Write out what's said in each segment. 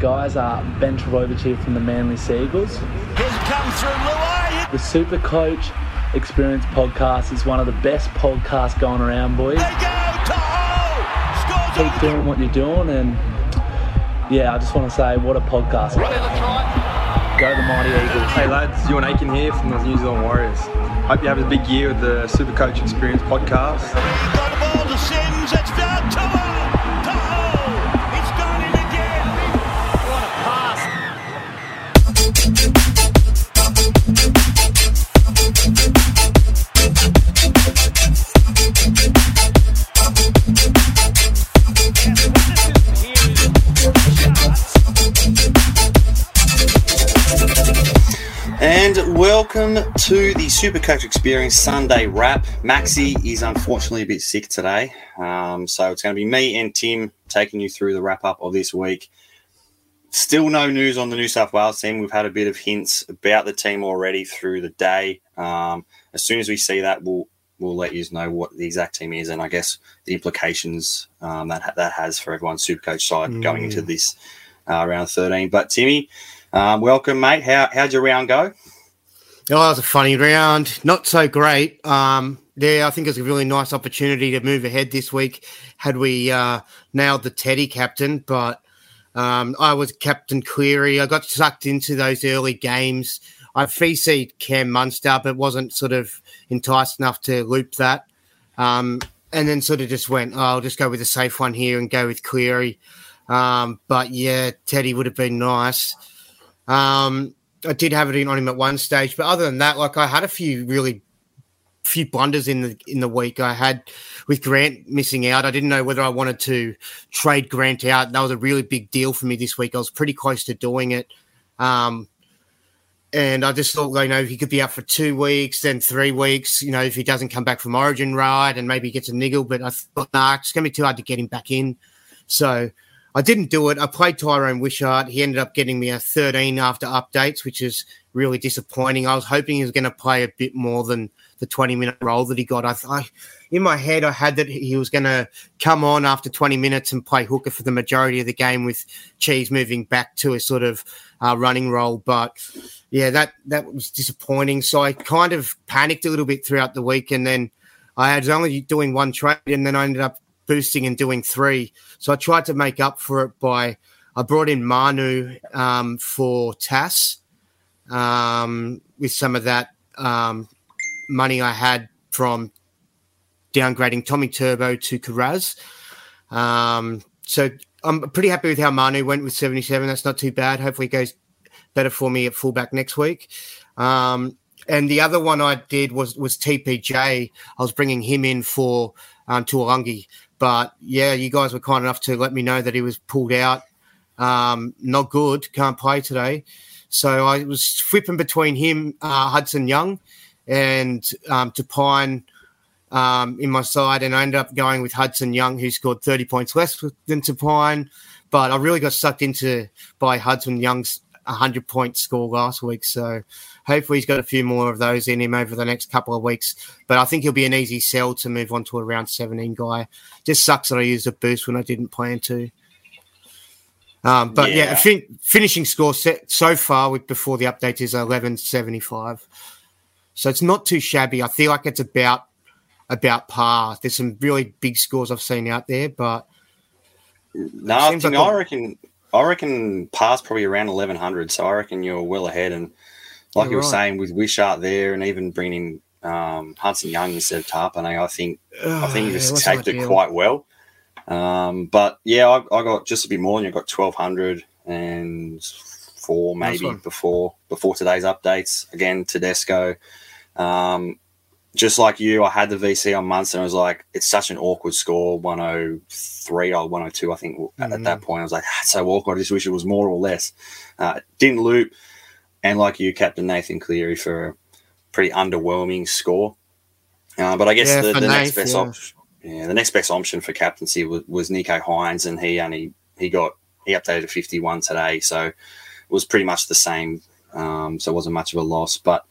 guys? Uh, ben Trbojevic here from the Manly Sea Eagles. Here's come through Luai. The Super Coach Experience podcast is one of the best podcasts going around, boys. They go to Scores Keep doing what you're doing, and yeah, I just want to say, what a podcast. Go the Mighty Eagles. Hey lads, Euan Aitken here from the New Zealand Warriors. Hope you have a big year with the Super Coach Experience podcast. Supercoach Experience Sunday wrap. Maxi is unfortunately a bit sick today, um, so it's going to be me and Tim taking you through the wrap up of this week. Still no news on the New South Wales team. We've had a bit of hints about the team already through the day. Um, as soon as we see that, we'll we'll let you know what the exact team is, and I guess the implications um, that ha- that has for everyone's Supercoach side going into this uh, round thirteen. But Timmy, um, welcome, mate. How how'd your round go? Oh, that was a funny round. Not so great. Um, yeah, I think it was a really nice opportunity to move ahead this week had we uh, nailed the Teddy captain. But um, I was Captain Cleary. I got sucked into those early games. I VC'd Cam Munster, but wasn't sort of enticed enough to loop that. Um, and then sort of just went, oh, I'll just go with a safe one here and go with Cleary. Um, but yeah, Teddy would have been nice. Um, I did have it in on him at one stage, but other than that, like I had a few really few blunders in the in the week. I had with Grant missing out. I didn't know whether I wanted to trade Grant out. That was a really big deal for me this week. I was pretty close to doing it. Um, and I just thought, you know, he could be out for two weeks, then three weeks, you know, if he doesn't come back from Origin right and maybe he gets a niggle. But I thought, nah, it's going to be too hard to get him back in. So I didn't do it. I played Tyran Wishart. He ended up getting me a 13 after updates, which is really disappointing. I was hoping he was going to play a bit more than the 20 minute role that he got. I, I in my head, I had that he was going to come on after 20 minutes and play hooker for the majority of the game with Cheese moving back to a sort of uh, running role. But yeah, that that was disappointing. So I kind of panicked a little bit throughout the week, and then I was only doing one trade, and then I ended up boosting and doing three. So I tried to make up for it by I brought in Manu um, for Tass um, with some of that um, money I had from downgrading Tommy Turbo to Karaz. Um, so I'm pretty happy with how Manu went with 77. That's not too bad. Hopefully, it goes better for me at fullback next week. Um, and the other one I did was was TPJ. I was bringing him in for um. But yeah, you guys were kind enough to let me know that he was pulled out. Um, not good. Can't play today. So I was flipping between him, uh, Hudson Young, and um, Tapine um, in my side, and I ended up going with Hudson Young, who scored 30 points less than Tapine. But I really got sucked into by Hudson Young's 100 point score last week. So hopefully he's got a few more of those in him over the next couple of weeks. But I think he'll be an easy sell to move on to a round 17 guy. Just sucks that I used a boost when I didn't plan to. Um, but yeah, Yeah. fin- finishing score set so far with before the update is 1175. So it's not too shabby. I feel like it's about about par. There's some really big scores I've seen out there, but No, I, think, like I reckon. I reckon past probably around eleven hundred. So I reckon you're well ahead. And like Yeah, you were right. saying with Wishart there, and even bringing um, Hudson Young instead of Tapine, I think I think you've it wasn't it quite well. Um, but yeah, I, I got just a bit more than you. I got twelve hundred and four maybe before before today's updates. Again, Tedesco. Um, just like you, I had the VC on Munster and I was like, it's such an awkward score, 103 or 102, I think. At, at Mm. that point, I was like, that's so awkward. I just wish it was more or less. Uh, didn't loop. And like you, Captain Nathan Cleary for a pretty underwhelming score. Uh, but I guess Yeah, the, the next best yeah. option, yeah, the next best option for captaincy was, was Nicho Hynes, and he only he got he updated to 51 today, so it was pretty much the same. Um, so it wasn't much of a loss. But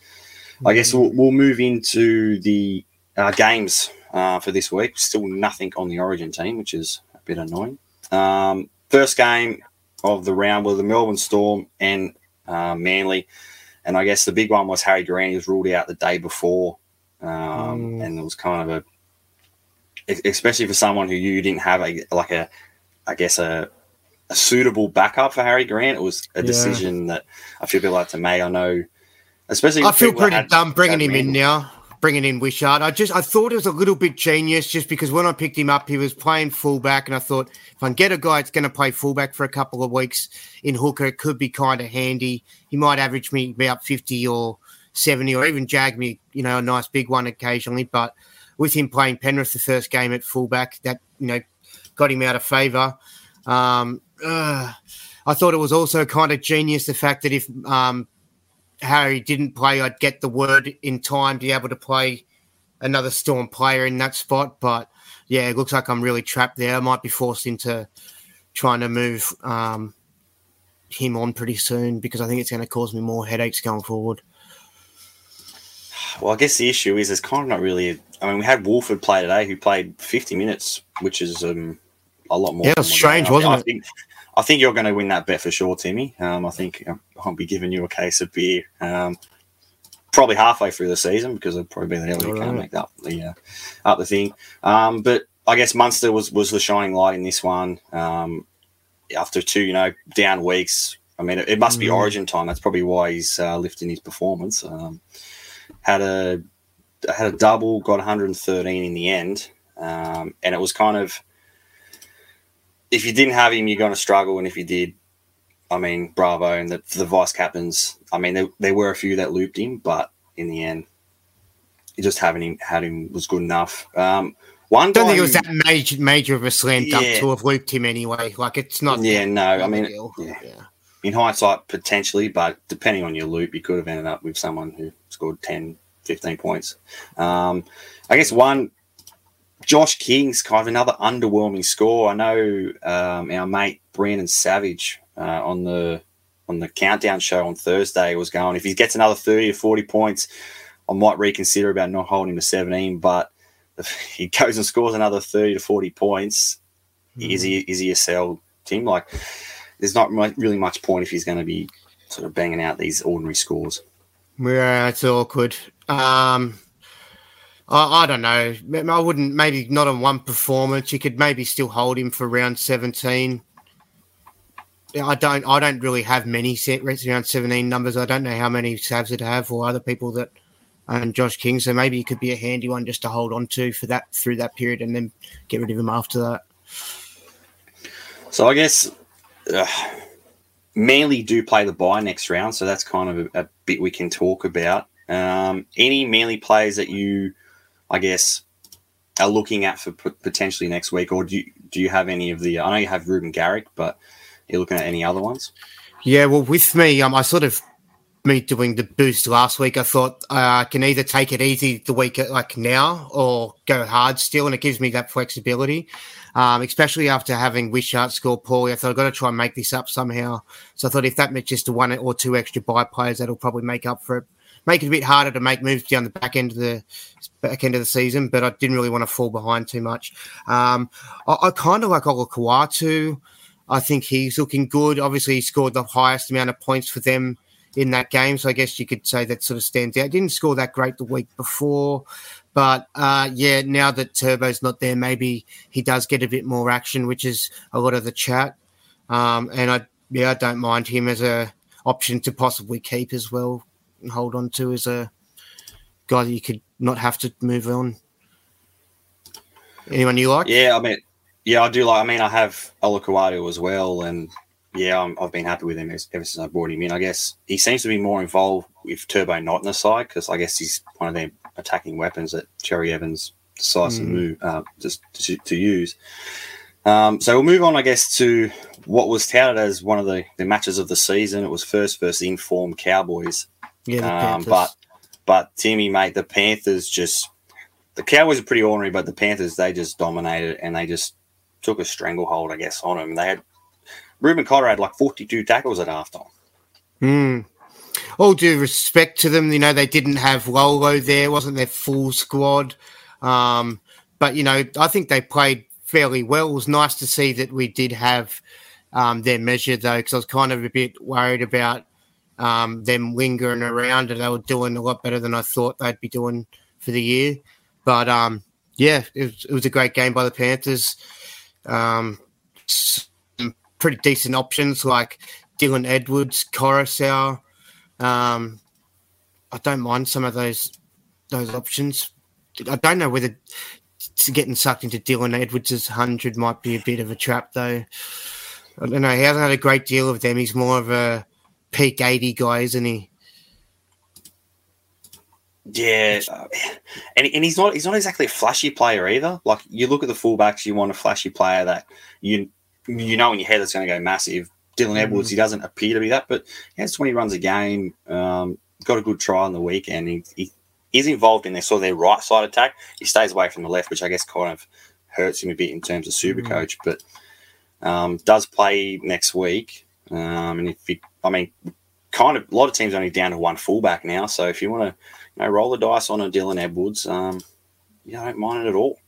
I guess we'll, we'll move into the uh, games uh, for this week. Still nothing on the Origin team, which is a bit annoying. Um, first game, of the round were the Melbourne Storm and uh, Manly. And I guess the big one was Harry Grant. He was ruled out the day before. Um, Mm. And it was kind of a, especially for someone who you didn't have a, like a, I guess a, a suitable backup for Harry Grant. It was a Yeah. decision that I feel a bit like to make. I know, especially I feel pretty dumb bringing him in now. Bringing in Wishart. I just I thought it was a little bit genius just because when I picked him up, he was playing fullback, and I thought if I can get a guy that's going to play fullback for a couple of weeks in hooker, it could be kind of handy. He might average me about fifty or seventy, or even jag me, you know, a nice big one occasionally. But with him playing Penrith the first game at fullback, that you know got him out of favour. Um, uh, I thought it was also kind of genius the fact that if um, Harry didn't play, I'd get the word in time to be able to play another Storm player in that spot. But yeah, it looks like I'm really trapped there. I might be forced into trying to move um, him on pretty soon because I think it's going to cause me more headaches going forward. Well, I guess the issue is there's kind of not really. I mean, we had Wolford play today, who played 50 minutes, which is um, a lot more. Yeah, it was strange, wasn't I it? Think, I think you're going to win that bet for sure, Timmy. Um, I think um, I'll be giving you a case of beer. Um, probably halfway through the season because it'll probably be the hell you can't make up the uh, up the thing. Um, but I guess Munster was was the shining light in this one. Um, after two, you know, down weeks. I mean, it, it must be Mm. Origin time. That's probably why he's uh, lifting his performance. Um, had a had a double, got 113 in the end, um, and it was kind of if you didn't have him, you're going to struggle, and if you did, I mean, bravo, and the, the vice captains. I mean, there, there were a few that looped him, but in the end, just having him had him was good enough. Um, one I don't think it was that major major of a slam dunk Yeah. to have looped him anyway. Like it's not. Yeah, no, I mean, yeah. yeah. in hindsight, potentially, but depending on your loop, you could have ended up with someone who scored 10, 15 points. Um, I guess one, Josh King's kind of another underwhelming score. I know um, our mate Brandon Savage uh, on the on the countdown show on Thursday was going, if he gets another 30 or 40 points, I might reconsider about not holding him to 17, but if he goes and scores another 30 to 40 points, is he is he a sell team? Like, there's not really much point if he's going to be sort of banging out these ordinary scores. Yeah, it's awkward. Um, I, I don't know. I wouldn't. Maybe not on one performance. You could maybe still hold him for round seventeen. I don't. I don't really have many set round seventeen numbers. I don't know how many Savs it have or other people that and Josh King. So maybe it could be a handy one just to hold on to for that through that period and then get rid of him after that. So I guess uh, Manly do play the bye next round, so that's kind of a, a bit we can talk about. Um, any Manly players that you, I guess, are looking at for potentially next week, or do you, do you have any of the? I know you have Reuben Garrick, but you're looking at any other ones? Yeah, well, with me, um, I sort of me doing the boost last week. I thought uh, I can either take it easy the week uh, like now or go hard still, and it gives me that flexibility. Um, especially after having Wishart score poorly, I thought I've got to try and make this up somehow. So I thought if that meant just one or two extra buy players, that'll probably make up for it. Make it a bit harder to make moves down the back end of the back end of the season, but I didn't really want to fall behind too much. Um, I, I kind of like Olakau'atu. I think he's looking good. Obviously, he scored the highest amount of points for them in that game. So I guess you could say that sort of stands out. Didn't score that great the week before, but uh, yeah, now that Turbo's not there, maybe he does get a bit more action, which is a lot of the chat. Um, and I yeah, I don't mind him as a option to possibly keep as well and hold on to as a guy that you could not have to move on. Anyone you like? Yeah, I mean, yeah, I do like. I mean, I have Olakau'atu as well, and yeah, I'm, I've been happy with him ever since I brought him in. I guess he seems to be more involved with Turbo not in the side because I guess he's one of their attacking weapons that Cherry Evans decides to Mm. move uh, just to, to use. Um, so we'll move on, I guess, to what was touted as one of the, the matches of the season. It was first versus informed Cowboys. Yeah, Um, but but Timmy, mate, the Panthers just the Cowboys are pretty ordinary, but the Panthers they just dominated and they just took a stranglehold, I guess, on them. They had Reuben Cotter had like forty two tackles at halftime. Hmm. All due respect to them, you know, they didn't have Lolo there, wasn't their full squad. Um, but, you know, I think they played fairly well. It was nice to see that we did have um, their measure though, because I was kind of a bit worried about um, them lingering around, and they were doing a lot better than I thought they'd be doing for the year. But um, yeah, it was, it was, a great game by the Panthers. Um, some pretty decent options like Dylan Edwards, Koroisau. Um, I don't mind some of those those options. I don't know whether getting sucked into Dylan Edwards' hundred might be a bit of a trap, though. I don't know. He hasn't had a great deal of them. He's more of a peak eighty guy, isn't he? Yeah, and, and he's not he's not exactly a flashy player either. Like you look at the fullbacks, you want a flashy player that you you know in your head that's going to go massive. Dylan mm. Edwards, he doesn't appear to be that, but he has 20 runs a game. Um, got a good try on the weekend. He, he is involved in their sort of their right side attack. He stays away from the left, which I guess kind of hurts him a bit in terms of super mm. coach, but um, does play next week. Um, and if he, I mean, kind of a lot of teams only down to one fullback now. So if you want to, you know, roll the dice on a Dylan Edwards, um, yeah, I don't mind it at all.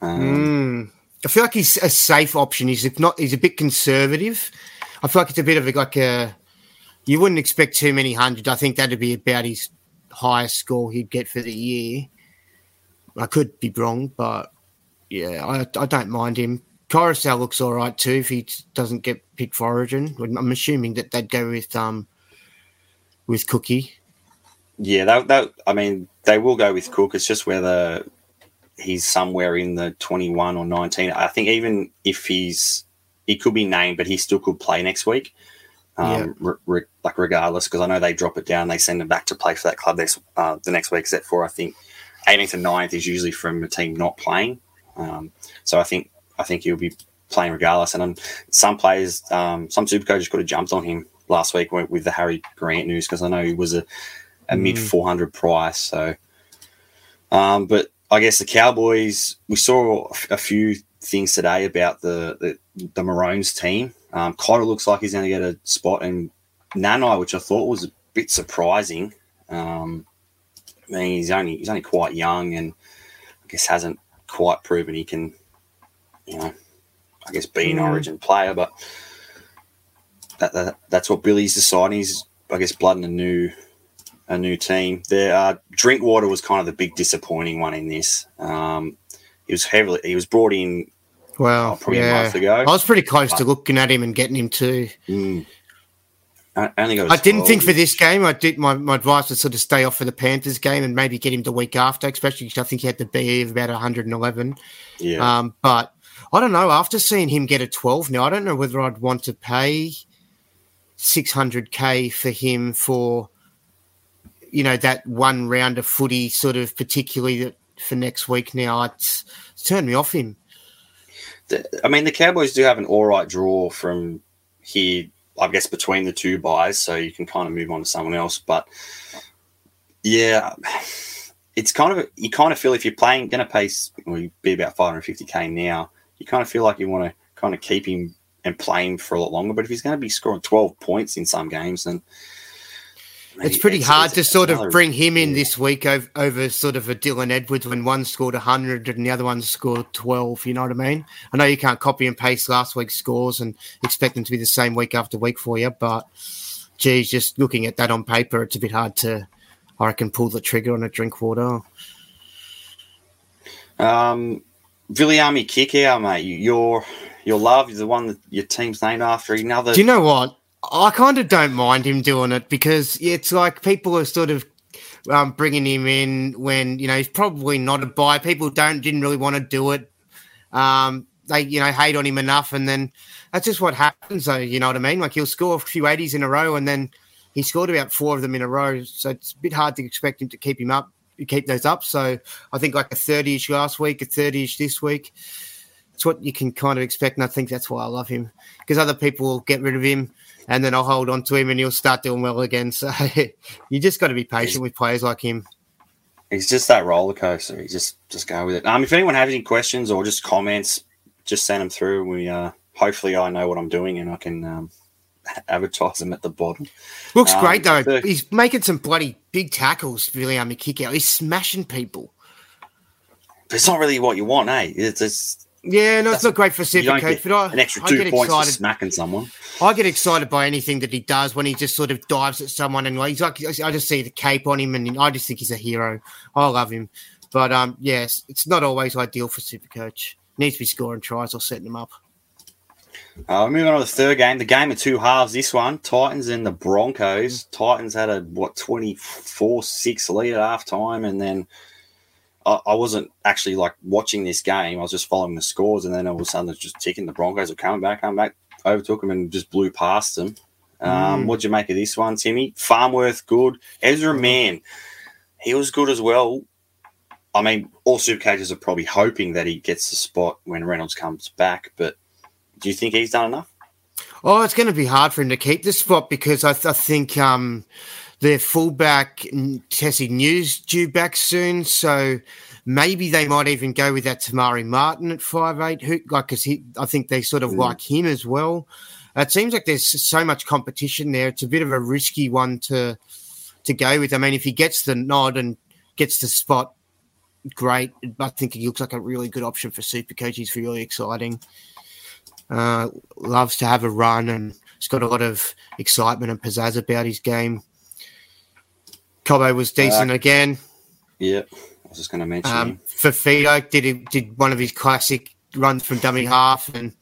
Um, mm. I feel like he's a safe option. He's if not. He's a bit conservative. I feel like it's a bit of a, like a. You wouldn't expect too many hundred. I think that'd be about his highest score he'd get for the year. I could be wrong, but yeah, I, I don't mind him. Koroisau looks all right too if he doesn't get picked for Origin. I'm assuming that they'd go with um with Cookie. Yeah, that, that I mean they will go with Cook. It's just whether he's somewhere in the 21 or 19. I think even if he's he could be named, but he still could play next week. Um, yeah. re- re- like regardless, because I know they drop it down, they send him back to play for that club next uh, the next week. Except for I think 18th and 9th is usually from a team not playing. Um, so I think I think he'll be playing regardless. And um, some players, um, some super coaches could have jumped on him last week with the Harry Grant news because I know he was a, a mm. mid 400 price. So, um, but I guess the Cowboys, we saw a few things today about the the, the Maroons team. Um, Cotter looks like he's going to get a spot, and Nanai, which I thought was a bit surprising. Um, I mean, he's only he's only quite young, and I guess hasn't quite proven he can, you know, I guess be an mm. Origin player. But that, that that's what Billy's deciding. He's I guess blooding a new a new team. There, uh, Drinkwater was kind of the big disappointing one in this. Um, he was heavily he was brought in. Well, probably yeah. a month ago. I was pretty close but, to looking at him and getting him too. Mm, I, I didn't think for this game. I did. My, my advice was sort of stay off for the Panthers game and maybe get him the week after, especially because I think he had the BE of about 111. Yeah. Um, but I don't know. After seeing him get a 12 now, I don't know whether I'd want to pay 600k for him for you know that one round of footy, sort of particularly for next week. Now it's, it's turned me off him. I mean, the Cowboys do have an all right draw from here, I guess, between the two buys, so you can kind of move on to someone else. But yeah, it's kind of you kind of feel if you're playing, going to pay, well, you'd be about 550k now. You kind of feel like you want to kind of keep him and play him for a lot longer. But if he's going to be scoring 12 points in some games, then it's pretty it's, hard it's, to sort of bring him in this week over, over, sort of a Dylan Edwards when one scored 100 and the other one scored 12. You know what I mean? I know you can't copy and paste last week's scores and expect them to be the same week after week for you, but geez, just looking at that on paper, it's a bit hard to, I reckon, pull the trigger on a Drinkwater. Um, Viliame Kikau, mate, your your love is the one that your team's named after. Another. Do you know what? I kind of don't mind him doing it because it's like people are sort of um, bringing him in when you know he's probably not a buy. People don't didn't really want to do it. Um, they you know hate on him enough, and then that's just what happens. Though you know what I mean? Like he'll score a few eighties in a row, and then he scored about four of them in a row. So it's a bit hard to expect him to keep him up, keep those up. So I think like a thirty-ish last week, a thirty-ish this week. It's what you can kind of expect, and I think that's why I love him because other people will get rid of him and then I'll hold on to him and he'll start doing well again. So you just got to be patient he's, with players like him. He's just that roller coaster. You just just go with it. Um, if anyone has any questions or just comments, just send them through. We uh, hopefully I know what I'm doing and I can um, advertise him at the bottom. Looks um, great though. The, He's making some bloody big tackles. Really, I mean, Kikau. He's smashing people. But it's not really what you want, eh? It's, it's Yeah, no, it's not great for Supercoach, get but I, an extra I two get points for excited. smacking someone. I get excited by anything that he does when he just sort of dives at someone and like, he's like I just see the cape on him and I just think he's a hero. I love him, but um, yes, it's not always ideal for Super Coach. Needs to be scoring tries or setting them up. Uh, moving on to the third game, the game of two halves. This one, Titans and the Broncos. Titans had a what twenty four six lead at half time, and then I, I wasn't actually like watching this game. I was just following the scores, and then all of a sudden it's just ticking. The Broncos are coming back, coming back, overtook them, and just blew past them. Um, Mm. What'd you make of this one, Timmy? Farnworth good. Ezra Mam, he was good as well. I mean, all supercoaches are probably hoping that he gets the spot when Reynolds comes back, but do you think he's done enough? Oh, it's going to be hard for him to keep this spot because I, th- I think um, their fullback Tesi Niu's due back soon, so maybe they might even go with that Te Maire Martin at five eight. Who like because he, I think they sort of Mm. like him as well. It seems like there's so much competition there. It's a bit of a risky one to to go with. I mean, if he gets the nod and gets the spot, great. I think he looks like a really good option for Supercoach. He's really exciting. Uh, loves to have a run and he's got a lot of excitement and pizzazz about his game. Cobbo was decent again. Yeah, I was just going to mention Um. Fifita did he- did one of his classic runs from dummy half and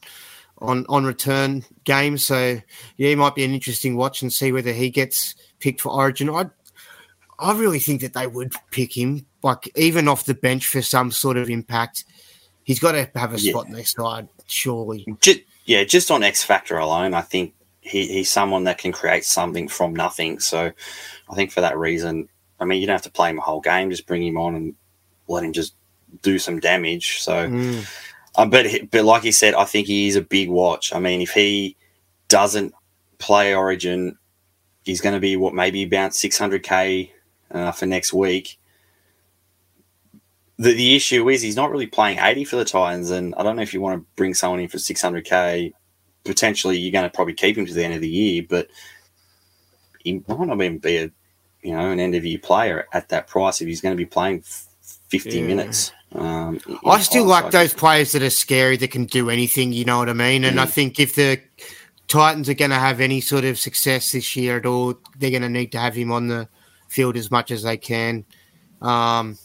on on return game. So yeah, he might be an interesting watch and see whether he gets picked for Origin. I I really think that they would pick him, like even off the bench for some sort of impact. He's got to have a Yeah. spot in their side, surely. Just, yeah, just on X Factor alone, I think he, he's someone that can create something from nothing. So I think for that reason, I mean, you don't have to play him a whole game, just bring him on and let him just do some damage. So, Mm. um, but but like he said, I think he is a big watch. I mean, if he doesn't play Origin, he's going to be what maybe about 600k uh, for next week. The, the issue is he's not really playing 80 for the Titans, and I don't know if you want to bring someone in for 600k. Potentially, you're going to probably keep him to the end of the year, but he might not even be a you know an end of year player at that price if he's going to be playing 50 Yeah. minutes. Um, in I still like hindsight. those players that are scary that can do anything. You know what I mean? And I Mm. think if the Titans are going to have any sort of success this year at all, they're going to need to have him on the field as much as they can. Um,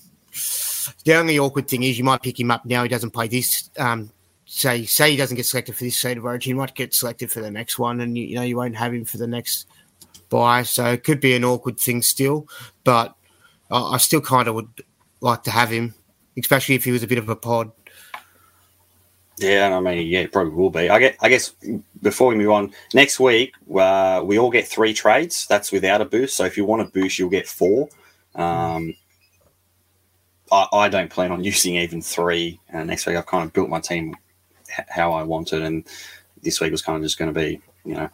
the only awkward thing is you might pick him up now. He doesn't play this. Um, say say he doesn't get selected for this state of origin, he might get selected for the next one, and you, you know you won't have him for the next buy. So it could be an awkward thing still, but I, I still kind of would like to have him, especially if he was a bit of a pod. Yeah, I mean, yeah, probably will be. I get. I guess before we move on, next week uh, we all get three trades. That's without a boost. So if you want a boost, you'll get four. Um, I, I don't plan on using even three. Uh, next week, I've kind of built my team h- how I wanted, and this week was kind of just going to be, you know,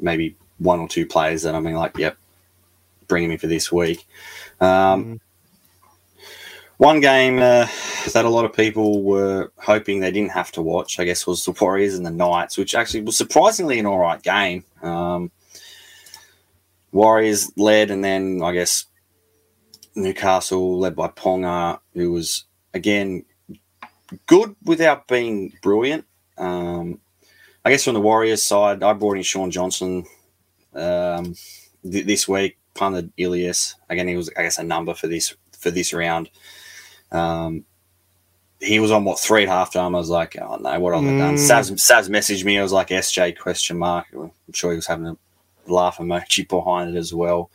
maybe one or two players that I mean, like, yep, bring them in for this week. Um, one game uh, that a lot of people were hoping they didn't have to watch, I guess, was the Warriors and the Knights, which actually was surprisingly an all right game. Um, Warriors led, and then I guess Newcastle led by Ponga, who was again good without being brilliant. Um, I guess from the Warriors side, I brought in Shaun Johnson um, th- this week, punted Ilias. Again, he was, I guess, a number for this for this round. Um, he was on what three at halftime. I was like, oh no, what have I done? Mm. Savs, Savs messaged me. I was like, SJ question mark. I'm sure he was having a laugh emoji behind it as well.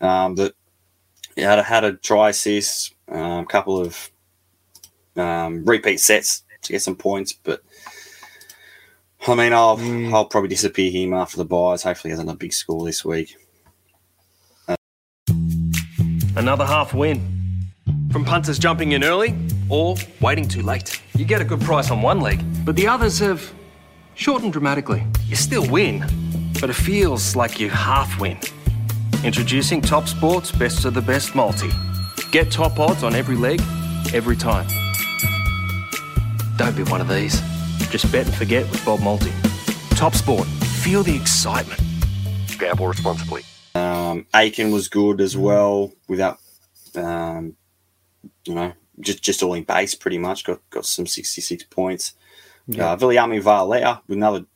Um, but yeah, had a, had a try assist, a um, couple of um, repeat sets to get some points. But I mean, I'll Mm. I'll probably disappear him after the buys. Hopefully, he has another big score this week. Another half win. From punters jumping in early or waiting too late. You get a good price on one leg, but the others have shortened dramatically. You still win, but it feels like you half win. Introducing Top Sports Best of the Best Multi. Get top odds on every leg, every time. Don't be one of these. Just bet and forget with Bob Multi. Top Sport. Feel the excitement. Gamble responsibly. Um, Aitken was good as well, without, um, you know, just just all in base pretty much. Got got some sixty six points. Yeah. Uh, Viliami Vailea with another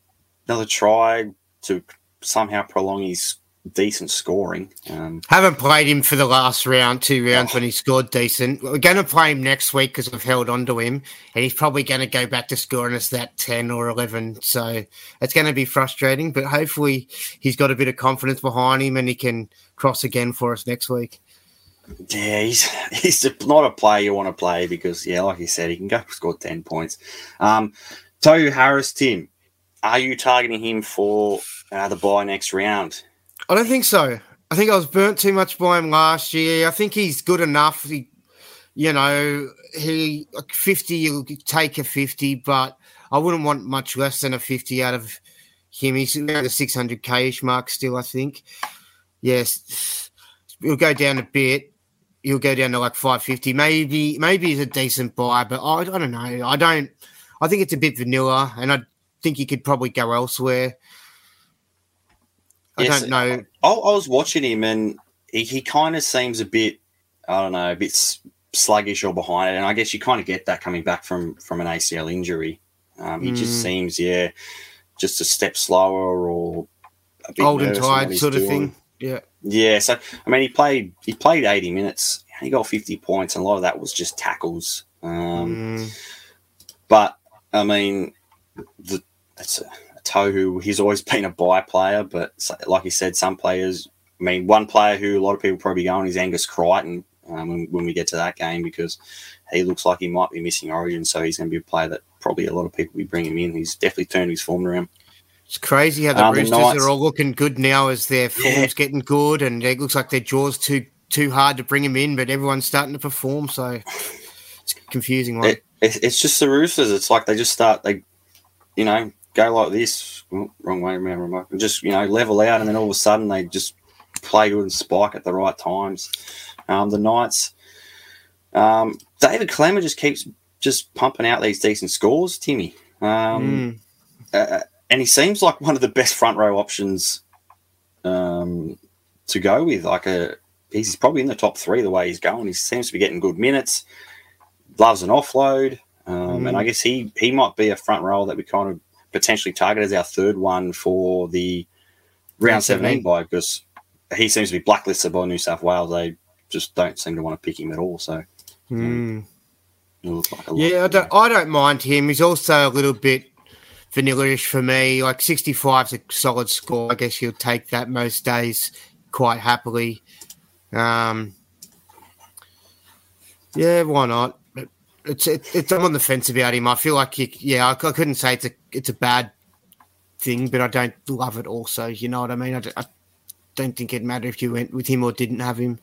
another try to somehow prolong his decent scoring. Um, Haven't played him for the last round, two rounds oh. when he scored decent. We're going to play him next week because we've held on to him, and he's probably going to go back to scoring us that 10 or 11. So it's going to be frustrating, but hopefully he's got a bit of confidence behind him and he can cross again for us next week. Yeah, he's he's not a player you want to play because, yeah, like you said, he can go score 10 points. Um, Tohu Harris, Tim, are you targeting him for uh, the buy next round? I don't think so. I think I was burnt too much by him last year. I think he's good enough. He, you know, he 50, you'll take a 50, but I wouldn't want much less than a 50 out of him. He's around the 600k ish mark still, I think. Yes, he'll go down a bit. He'll go down to like 550. Maybe, maybe he's a decent buy, but I, I don't know. I don't, I think it's a bit vanilla, and I think he could probably go elsewhere. I yes, don't know. I, I, was watching him, and he, he kind of seems a bit, I don't know, a bit sluggish or behind it. And I guess you kind of get that coming back from from an ACL injury. Um, he mm. just seems, yeah, just a step slower or a bit old and tired sort doing. of thing. Yeah, yeah. So I mean, he played he played eighty minutes. He got fifty points, and a lot of that was just tackles. Um, mm. But I mean, the, it's a Tohu, he's always been a buy player, but like you said, some players. I mean, one player who a lot of people probably go on is Angus Crichton um, when, when, we get to that game because he looks like he might be missing Origin, so he's going to be a player that probably a lot of people will be bringing him in. He's definitely turned his form around. It's crazy how the um, Roosters the are all looking good now as their form's yeah. getting good, and it looks like their jaws too too hard to bring him in, but everyone's starting to perform, so it's confusing. Right? It, it's just the Roosters. It's like they just start they, you know, go like this, wrong way around, and just you know level out, and then all of a sudden they just play good and spike at the right times. Um, the Knights, um, David Klemmer just keeps just pumping out these decent scores, Timmy, um, mm. uh, and he seems like one of the best front row options um, to go with. Like a, he's probably in the top three the way he's going. He seems to be getting good minutes. Loves an offload. Um. And I guess he he might be a front row that we kind of potentially target as our third one for the round 17 buy because he seems to be blacklisted by New South Wales. They just don't seem to want to pick him at all. So, mm. like yeah, I don't, I don't mind him. He's also a little bit vanilla-ish for me. Like 65 is a solid score. I guess you'll take that most days quite happily. Um, yeah, why not? It's it, it's I'm on the fence about him. I feel like you, yeah, I, I, couldn't say it's a it's a bad thing, but I don't love it. Also, you know what I mean? I, I don't think it'd matter if you went with him or didn't have him.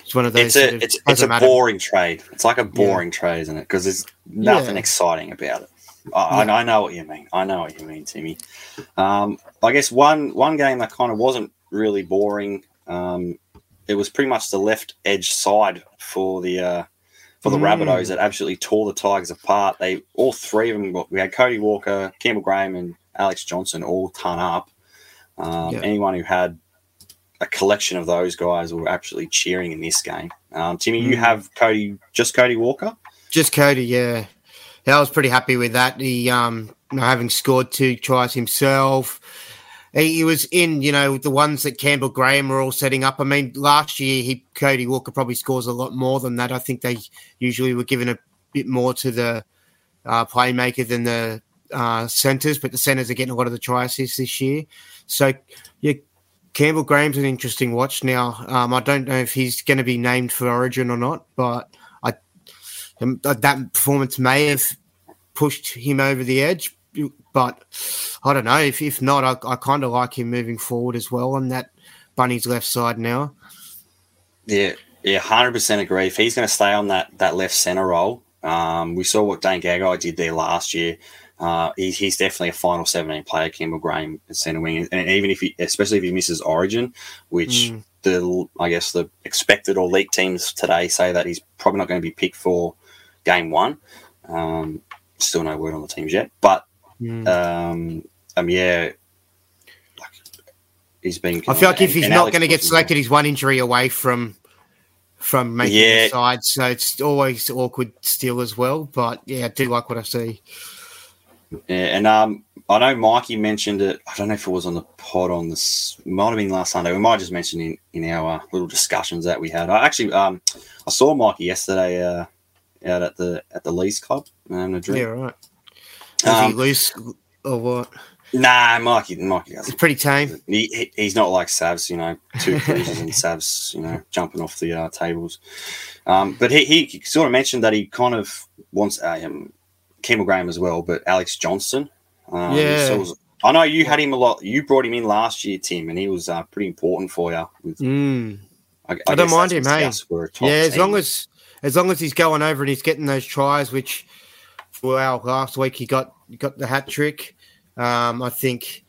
It's one of those. It's a it's, it's a matter. boring trade. It's like a boring yeah. trade, isn't it? Because there's nothing yeah. exciting about it. I. I, know what you mean. I know what you mean, Timmy. Um, I guess one one game that kind of wasn't really boring. Um, it was pretty much the left edge side for the uh, for the mm. Rabbitohs that absolutely tore the Tigers apart. They all three of them. We had Cody Walker, Campbell Graham, and Alex Johnston all ton up. Um, yeah. Anyone who had a collection of those guys were absolutely cheering in this game. Um, Timmy, mm. you have Cody, just Cody Walker, just Cody. Yeah, yeah, I was pretty happy with that. He, um, having scored two tries himself, he, was in, you know, the ones that Campbell Graham were all setting up. I mean, last year he Cody Walker probably scores a lot more than that. I think they usually were given a bit more to the uh, playmaker than the uh, centers, but the centers are getting a lot of the try assists this year. So, yeah, Campbell Graham's an interesting watch now. Um, I don't know if he's going to be named for Origin or not, but I um, that performance may have pushed him over the edge. But I don't know. If, if not, I, I kind of like him moving forward as well on that Bunny's left side now. Yeah, yeah, hundred percent agree. If he's going to stay on that that left center role, um, we saw what Dane Gagai did there last year. Uh, he, he's definitely a final 17 player, Campbell Graham at centre wing, and even if he, especially if he misses Origin, which mm. the I guess the expected or leaked teams today say that he's probably not going to be picked for game one. Um, still no word on the teams yet, but Mm. Um, um, yeah, like he's been. I feel like if he's not going to get selected, he's one injury away from from making Yeah. the side, so it's always awkward still as well. But yeah, I do like what I see. Yeah, and um, I know Mikey mentioned it. I don't know if it was on the pod on this. Might have been last Sunday. We might have just mentioned in in our uh, little discussions that we had. I actually um, I saw Mikey yesterday uh, out at the at the Leeds Club um, a drink. Yeah, right. Is he Um, loose or what? Nah, Mikey, Mikey doesn't. pretty tame. He, he, he's not like Savs, you know, two cruises and Savs, you know, jumping off the uh, tables. Um, but he, he sort of mentioned that he kind of wants uh, um, Campbell Graham as well, but Alex Johnston. Um, Yeah. so was- I know you had him a lot. You brought him in last year, Tim, and he was uh, pretty important for you. With, Mm. I, I don't mind him, hey. Souths were a top Yeah, as team. long as as long as he's going over and he's getting those tries, which well, last week he got got the hat trick. Um, I think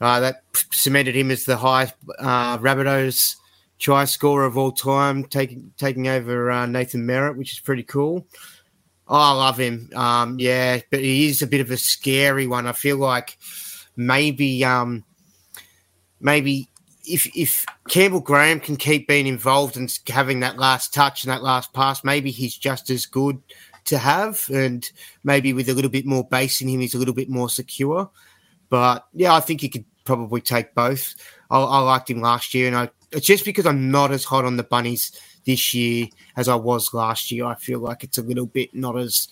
uh, that cemented him as the high uh, Rabbitohs try scorer of all time, taking taking over uh, Nathan Merritt, which is pretty cool. Oh, I love him. Um, yeah, but he is a bit of a scary one. I feel like maybe um, maybe if if Campbell Graham can keep being involved and having that last touch and that last pass, maybe he's just as good to have, and maybe with a little bit more base in him, he's a little bit more secure. But yeah, I think he could probably take both. I, I liked him last year, and I it's just because I'm not as hot on the bunnies this year as I was last year. I feel like it's a little bit not as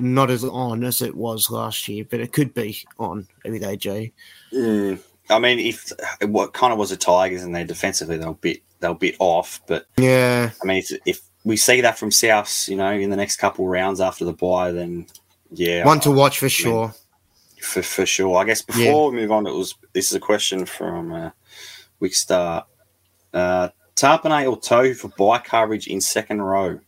not as on as it was last year, but it could be on with AJ. Mm. I mean, if what kind of was the Tigers and they defensively they'll bit they'll bit off, but Yeah, I mean, if we see that from Souths, you know, in the next couple of rounds after the bye, then yeah, one to watch for sure. for, for sure. I guess before we move on, it was this is a question from uh, Wickstar. Uh, Tapine or Tohu for buy coverage in second row,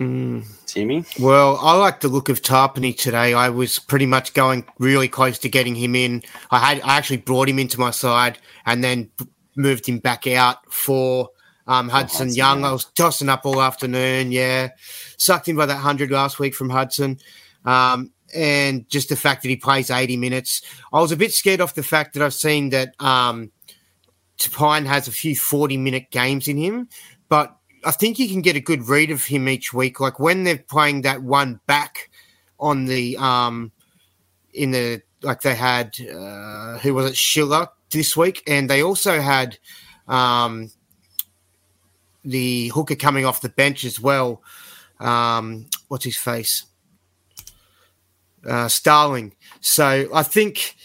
Mm. Timmy. Well, I like the look of Tapine today. I was pretty much going really close to getting him in. I had I actually brought him into my side and then moved him back out for um, Hudson, Hudson Young. I was tossing up all afternoon. Yeah, sucked in by that hundred last week from Hudson. Um, and just the fact that he plays 80 minutes. I was a bit scared off the fact that I've seen that um, Pine has a few 40 minute games in him, but I think you can get a good read of him each week. Like when they're playing that one back on the um in the like they had uh who was it Schiller this week, and they also had um the hooker coming off the bench as well. Um, what's his face? Uh, Starling. So I think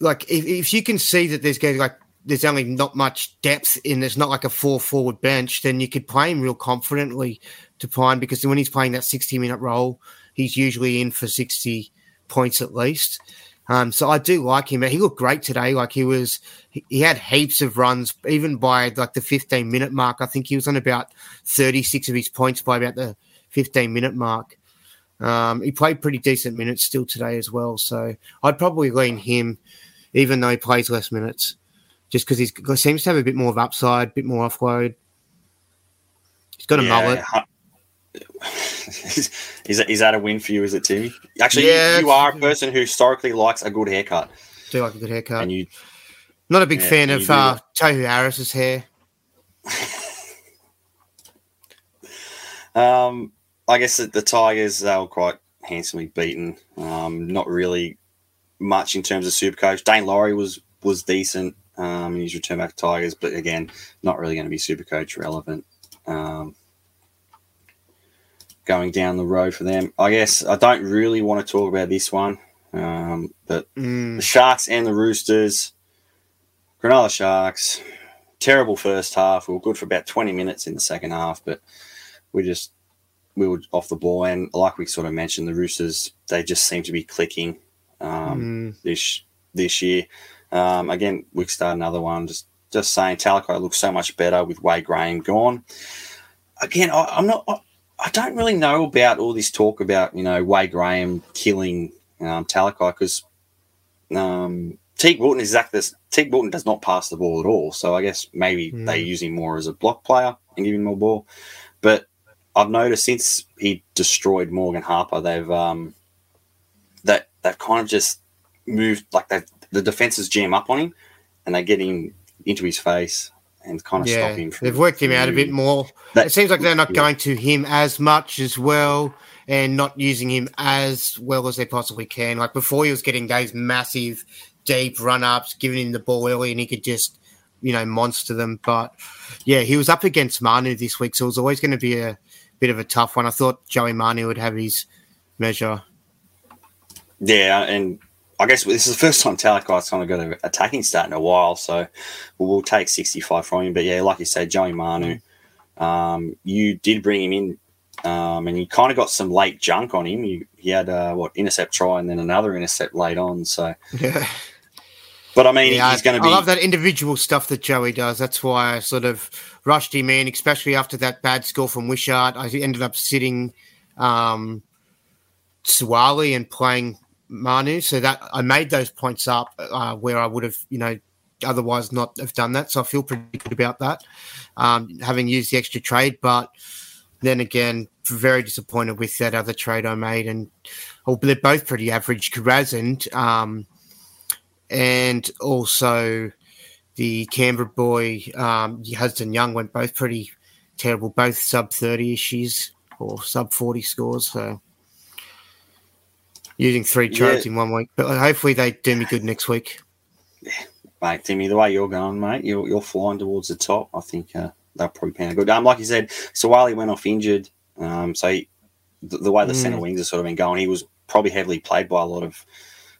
like if, if you can see that there's going like there's only not much depth in there's not like a four forward bench, then you could play him real confidently to Pine because when he's playing that 60 minute role, he's usually in for 60 points at least. Um, so I do like him. He looked great today. Like he was, he, had heaps of runs, even by like the 15 minute mark. I think he was on about 36 of his points by about the 15 minute mark. Um, he played pretty decent minutes still today as well. So I'd probably lean him, even though he plays less minutes, just because he seems to have a bit more of upside, a bit more offload. He's got a mullet. is, that, is that a win for you? Is it Timmy? Actually, Yeah, you, you are a person who historically likes a good haircut, Do like a good haircut. and you Not a big Yeah, fan of uh, Tohu Harris's hair. Um, I guess that the Tigers they were quite handsomely beaten. Um, not really much in terms of super coach. Daine Laurie was was decent um, in his return back to Tigers, but again, not really going to be super coach relevant. Um, going down the road for them, I guess I don't really want to talk about this one, um, but Mm. the Sharks and the Roosters, Cronulla Sharks, terrible first half. We were good for about 20 minutes in the second half, but we just we were off the ball. And like we sort of mentioned, the Roosters they just seem to be clicking um, Mm. this this year. Um, again, we start another one. Just just saying, Talakai looks so much better with Wade Graham gone. Again, I, I'm not. I, I don't really know about all this talk about you know Wade Graham killing um, Talakai because um, Teig is exactly this. Teig does not pass the ball at all. So I guess maybe Hmm. they use him more as a block player and give him more ball. But I've noticed since he destroyed Morgan Harper, they've um, that they've kind of just moved like they the defenses jam up on him and they get him into his face. And kind of Yeah, stop him. From, they've worked him out a bit more. That- it seems like they're not yeah. going to him as much as well, and not using him as well as they possibly can. Like before, he was getting those massive, deep run ups, giving him the ball early, and he could just, you know, monster them. But yeah, he was up against Manu this week, so it was always going to be a bit of a tough one. I thought Joey Manu would have his measure. Yeah, and I guess this is the first time Talakai's kind of got an attacking start in a while, so we'll, take 65 from him. But yeah, like you said, Joey Manu, um, you did bring him in, um, and you kind of got some late junk on him. You, he had uh, what intercept try and then another intercept late on. So, Yeah. but I mean, Yeah, he's going to be. I love that individual stuff that Joey does. That's why I sort of rushed him in, especially after that bad score from Wishart. I ended up sitting um, Suaalii and playing Manu, so that I made those points up uh, where I would have, you know, otherwise not have done that. So I feel pretty good about that, um, having used the extra trade. But then again, very disappointed with that other trade I made, and oh, they're both pretty average. Karazin, um, and also the Canberra boy um, Hudson Young went both pretty terrible, both sub thirty issues or sub forty scores. So using three trades Yeah. in one week, but hopefully they do me good next week. mate, Timmy, the way you're going, mate, you're, you're flying towards the top. I think uh, they'll probably pan good. Um, like you said, Suaalii he went off injured, um, so he, the, the way the centre wings have sort of been going, he was probably heavily played by a lot of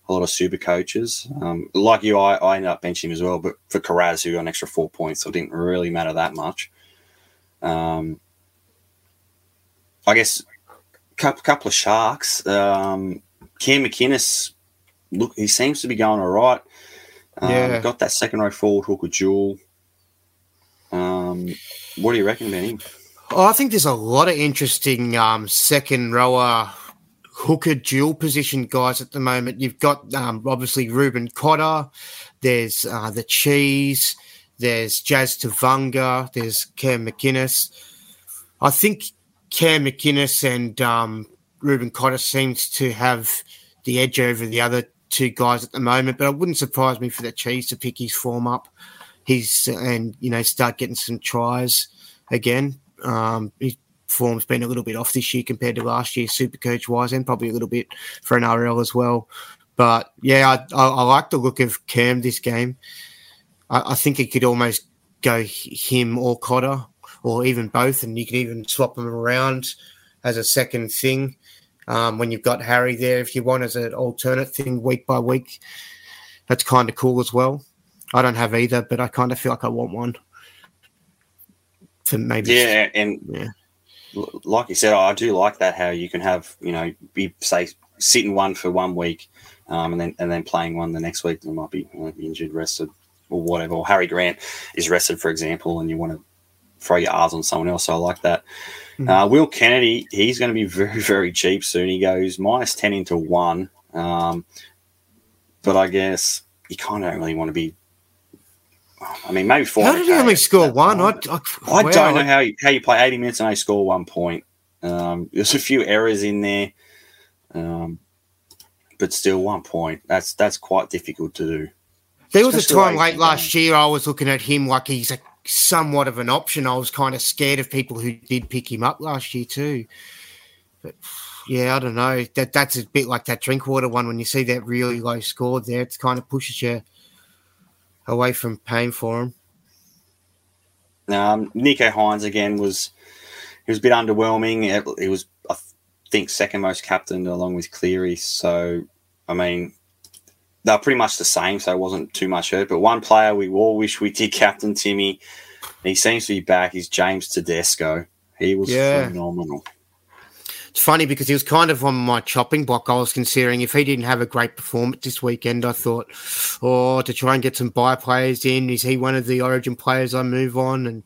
a lot of super coaches. Um, like you, I, I ended up benching him as well, but for Kiraz, who got an extra four points, so it didn't really matter that much. Um, I guess a couple, couple of sharks. Um, Cam McInnes, look, he seems to be going all right. Um, Yeah. Got that second row forward hooker jewel. Um, what do you reckon about him? Oh, I think there's a lot of interesting um, second rower hooker dual position guys at the moment. You've got um, obviously Reuben Cotter, there's uh, the Cheese, there's Jazz Tevaga, there's Cam McInnes. I think Cam McInnes and um, Reuben Cotter seems to have the edge over the other two guys at the moment, but it wouldn't surprise me for the Cheese to pick his form up. He's and you know start getting some tries again. Um, his form's been a little bit off this year compared to last year, super coach wise, and probably a little bit for an RL as well. But yeah, I, I, I like the look of Cam this game. I, I think it could almost go him or Cotter, or even both, and you can even swap them around as a second thing um, when you've got Harry there if you want as an alternate thing week by week. That's kind of cool as well. I don't have either, but I kind of feel like I want one. For maybe Yeah, and Yeah. like you said, I do like that. How you can have you know be say sitting one for one week, um, and then and then playing one the next week. They might be injured, rested, or whatever. Or Harry Grant is rested, for example, and you want to throw your R's on someone else. So I like that. Uh, Will Kennedy, he's going to be very very cheap soon. He goes minus ten into one, um, but I guess you kind of don't really want to be. I mean, maybe four. How did he only score one? I, I, I don't know how you, how you play 80 minutes and only score one point. Um, there's a few errors in there, um, but still one point. That's that's quite difficult to do. There was a time late last the year I was looking at him like he's a somewhat of an option. I was kind of scared of people who did pick him up last year too. But yeah, I don't know. That that's a bit like that drink water one when you see that really low score there. It kind of pushes you away from paying for him. Um, Nicho Hynes again was he was a bit underwhelming. It- He was I think second most captain along with Cleary. So I mean they're pretty much the same, so it wasn't too much hurt. But one player we all wish we did captain Timmy. He seems to be back. Is James Tedesco. He was Yeah. phenomenal. It's funny because he was kind of on my chopping block. I was considering if he didn't have a great performance this weekend, I thought, oh, to try and get some buy players in, is he one of the origin players I move on? And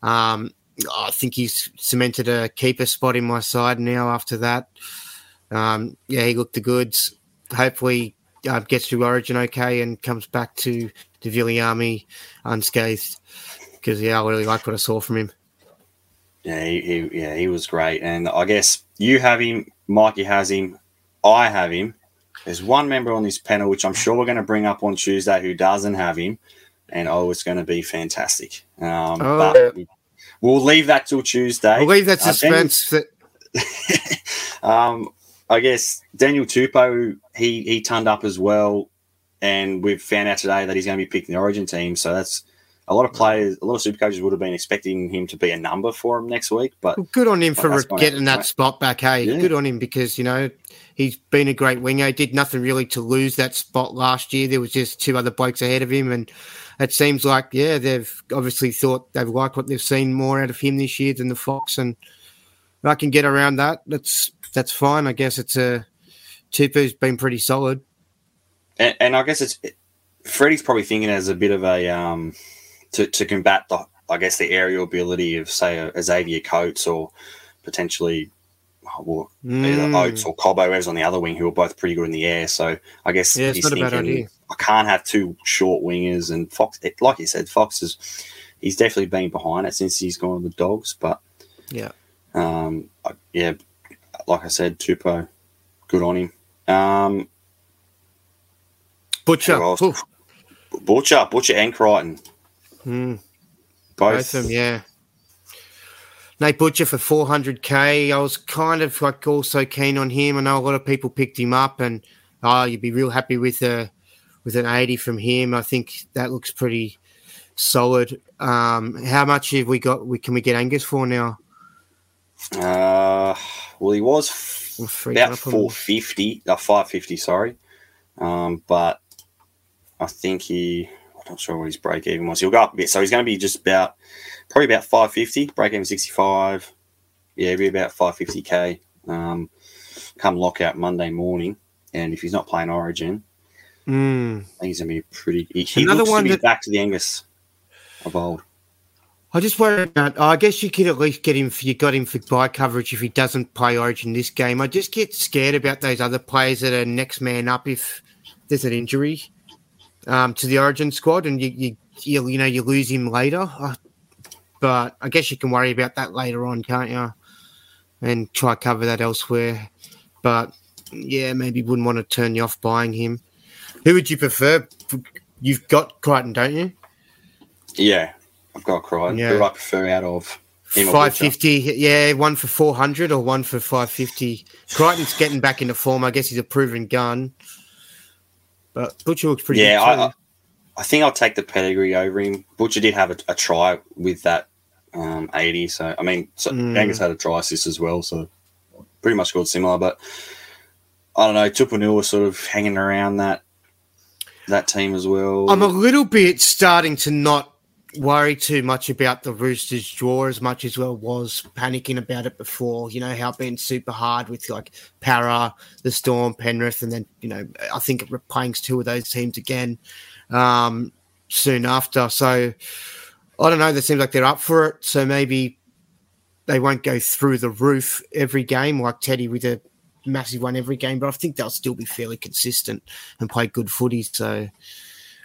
um, I think he's cemented a keeper spot in my side now after that. Um, yeah, he looked the goods. Hopefully, uh, gets to origin okay and comes back to the Villi Army unscathed. Because, yeah, I really like what I saw from him. Yeah, he, he, yeah, he was great. And I guess you have him, Mikey has him, I have him. There's one member on this panel, which I'm sure we're going to bring up on Tuesday, who doesn't have him. and oh, it's going to be fantastic. Um, Oh. But we'll leave that till Tuesday. I believe that Uh, suspense. that, um, I guess Daniel Tupou, he he turned up as well, and we've found out today that he's going to be picked in the Origin team. So that's a lot of players, a lot of super coaches would have been expecting him to be a number for him next week. But Well, good on him for getting that spot back. Hey, Yeah. good on him because you know he's been a great winger. Did nothing really to lose that spot last year. There was just two other blokes ahead of him, and it seems like yeah, they've obviously thought they've liked what they've seen more out of him this year than the Fox, and I can get around that. That's that's fine. I guess it's a Tupou's been pretty solid. and, and I guess it's Freddie's probably thinking as a bit of a um to, to combat the I guess the aerial ability of say a, Xavier Coates or potentially well, either Mm. Oates or Cobbo, whoever's on the other wing, who are both pretty good in the air. So I guess Yeah, he's not thinking. I can't have two short wingers. And Fox, it, like you said, Fox is he's definitely been behind it since he's gone to the Dogs. But Yeah. um, I- yeah, like I said, Tupou, good on him. Um, Butcher, Who else? Oof. Butcher, Butcher, and Crichton, Mm. both. Both of them, yeah. Nate Butcher for 400k. I was kind of like also keen on him. I know a lot of people picked him up, and oh, you'd be real happy with a with an 80 from him. I think that looks pretty solid. Um, how much have we got? We can we get Angus for now? Uh, well, he was f- about four fifty, uh, five fifty, sorry. Um, but I think he, I'm not sure what his break even was. He'll go up a bit, so he's going to be just about, probably about five fifty. Break even sixty five. Yeah, he'll be about five fifty k. Um, come lockout Monday morning, and if he's not playing Origin, Mm. I think he's going to be pretty. He, he Another one that- back to the Angus of old. I just worry about. I guess you could at least get him. For, you got him for buy coverage if he doesn't play Origin this game. I just get scared about those other players that are next man up if there's an injury um, to the Origin squad, and you you you, you know you lose him later. But I guess you can worry about that later on, can't you? And try cover that elsewhere. But yeah, maybe wouldn't want to turn you off buying him. Who would you prefer? You've got Crichton, don't you? Yeah, I've got Crichton. Yeah. Who I prefer out of Five fifty, yeah, one for four hundred or one for five fifty. Crichton's getting back into form. I guess he's a proven gun, but Butcher looks pretty. Yeah, good I. I, I think I'll take the pedigree over him. Butcher did have a, a try with that um, 80. So, I mean, so Mm. Angus had a try assist as well. So, pretty much scored similar. But I don't know. Tupanil was sort of hanging around that that team as well. I'm a little bit starting to not worry too much about the Roosters draw as much as well was panicking about it before. You know how it's been super hard with like Para, the Storm, Penrith, and then you know I think we're playing two of those teams again um, soon after. So I don't know. That seems like they're up for it. So maybe they won't go through the roof every game like Teddy with a massive one every game, but I think they'll still be fairly consistent and play good footy. So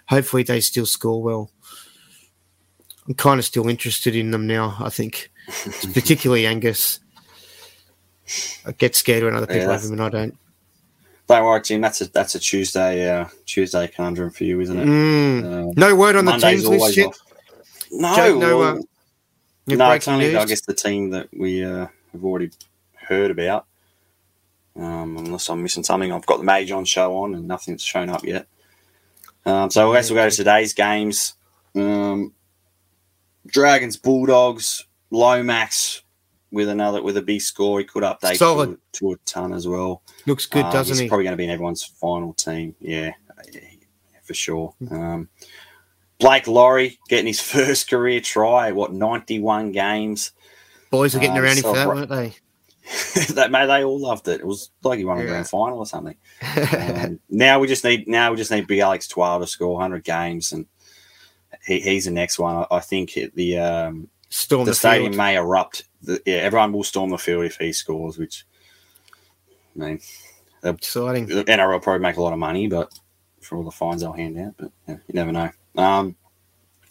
hopefully they still score well. I'm kind of still interested in them now. I think, particularly Angus. I get scared when other Yeah, people have that's- him and I don't. Don't worry, Tim. That's a that's a Tuesday uh, Tuesday conundrum for you, isn't it? Mm. Uh, No word on the teams list yet. No, Jake, no, uh, well, Your no, it's only I guess the team that we uh, have already heard about. Um, unless I'm missing something, I've got the on show on and nothing's shown up yet. Um, so I guess we'll go to today's games. Um, Dragons, Bulldogs, Lomax with another with a big score. He could update Solid. to, to a ton as well. Looks good, Um, doesn't he's he? probably going to be in everyone's final team. Yeah, yeah, for sure. Um, Blake Lawrie getting his first career try. What ninety one games? Boys are getting um, around him so for that, weren't they? that mate, they all loved it. It was like he won a Yeah. grand final or something. Um, now we just need now we just need Big Alex Twal to score hundred games, and he, he's the next one. I, I think the um, Storm the the, stadium field. may erupt. The, yeah, everyone will storm the field if he scores. Which, I mean, Exciting. the NRL will probably make a lot of money, but for all the fines they'll hand out, but yeah, you never know. Um,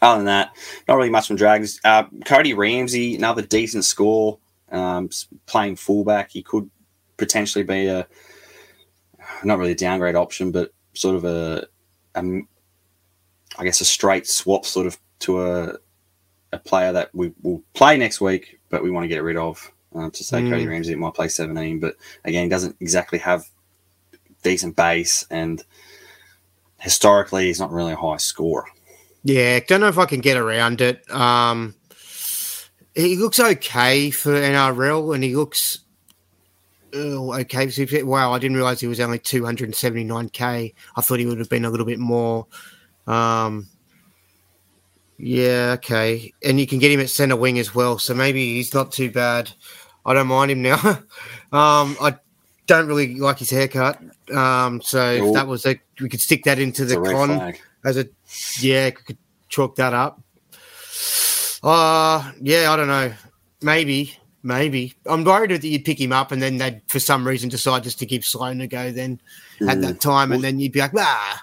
other than that, not really much from Dragons. Uh, Cody Ramsey, another decent score, um, playing fullback. He could potentially be a not really a downgrade option, but sort of a, a I guess, a straight swap sort of to a a player that we will play next week, but we want to get rid of. Uh, to say Cody Mm. Ramsey might play 17, but again, he doesn't exactly have decent base, and historically, he's not really a high scorer. Yeah, don't know if I can get around it. Um, he looks okay for NRL, and he looks oh, okay. Wow, I didn't realize he was only 279k. I thought he would have been a little bit more. Um, yeah, okay, and you can get him at centre wing as well, so maybe he's not too bad. I don't mind him now. um, I don't really like his haircut. Um, so if Cool. that was a, we could stick that into It's the con flag. as a yeah, could chalk that up. Uh yeah, I don't know. Maybe, maybe. I'm worried that you'd pick him up and then they'd for some reason decide just to give Sloan a go then at that time, and then you'd be like, ah,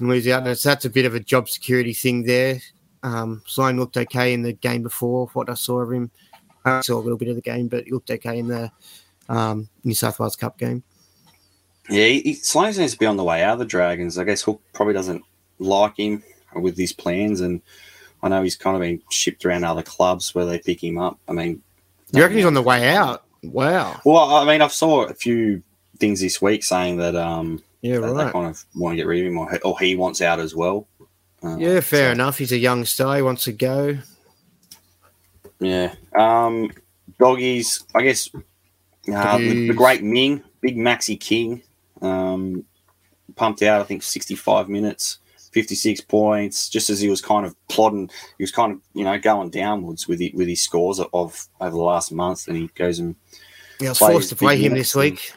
and lose out. And that's a bit of a job security thing there. Um, Sloan looked okay in the game before. What I saw of him, I saw a little bit of the game, but he looked okay in the um, New South Wales Cup game. Yeah, he, Sloan seems to be on the way out of the Dragons. I guess Hook probably doesn't like him with his plans, and I know he's kind of been shipped around other clubs where they pick him up. I mean, You reckon he's on the way out? Wow. well, I mean, I've saw a few things this week saying that um, Yeah, they right. kind of want to get rid of him, or, he- or he wants out as well. Uh, Yeah, fair so, enough. He's a young star. He wants to go. Yeah, um, doggies. I guess uh, the, the great Ming, big Maxi King, um, pumped out. I think sixty-five minutes. 56 points, just as he was kind of plodding, he was kind of, you know, going downwards with it, with his scores of, of over the last month, and he goes and Yeah, I was forced to play him this week.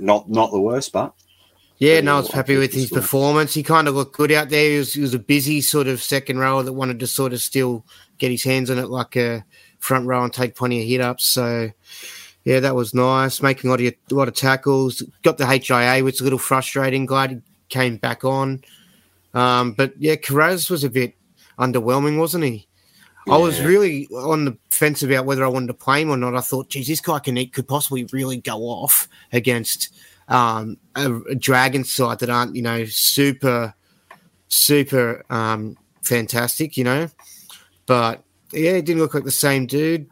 Not not the worst, but Yeah, no, I was happy with his performance. He kind of looked good out there. He was, he was a busy sort of second rower that wanted to sort of still get his hands on it like a front row and take plenty of hit ups. So, yeah, that was nice. Making a lot of, a lot of tackles. Got the HIA, which is a little frustrating. Glad he came back on. Um, but yeah, Kiraz was a bit underwhelming, wasn't he? I was really on the fence about whether I wanted to play him or not. I thought, geez, this guy can could possibly really go off against um, a, a dragon side that aren't, you know, super, super um, fantastic, you know. But yeah, it didn't look like the same dude.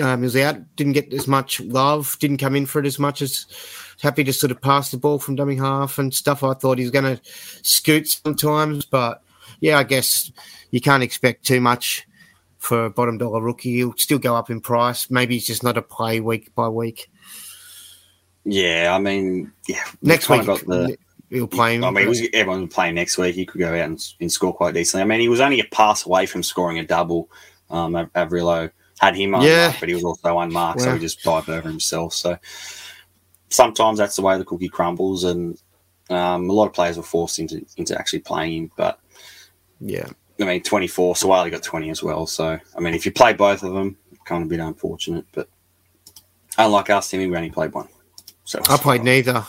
Um, he was out, didn't get as much love, didn't come in for it as much as happy to sort of pass the ball from dummy half and stuff. I thought he was going to scoot sometimes, but yeah, I guess you can't expect too much for a bottom dollar rookie. He'll still go up in price. Maybe he's just not a play week by week. yeah, I mean, yeah, Next week, got the. he'll play him. I mean, was, everyone was playing next week. He could go out and, and score quite decently. I mean, he was only a pass away from scoring a double. Um, Av- Avrilo had him unmarked, Yeah. but he was also unmarked, so he just dived over himself. So sometimes that's the way the cookie crumbles, and um, a lot of players were forced into into actually playing him. But yeah. I mean, 24, Suaalii got 20 as well. So, I mean, if you play both of them, kind of a bit unfortunate. But unlike us, Timmy, we only played one. So I played neither.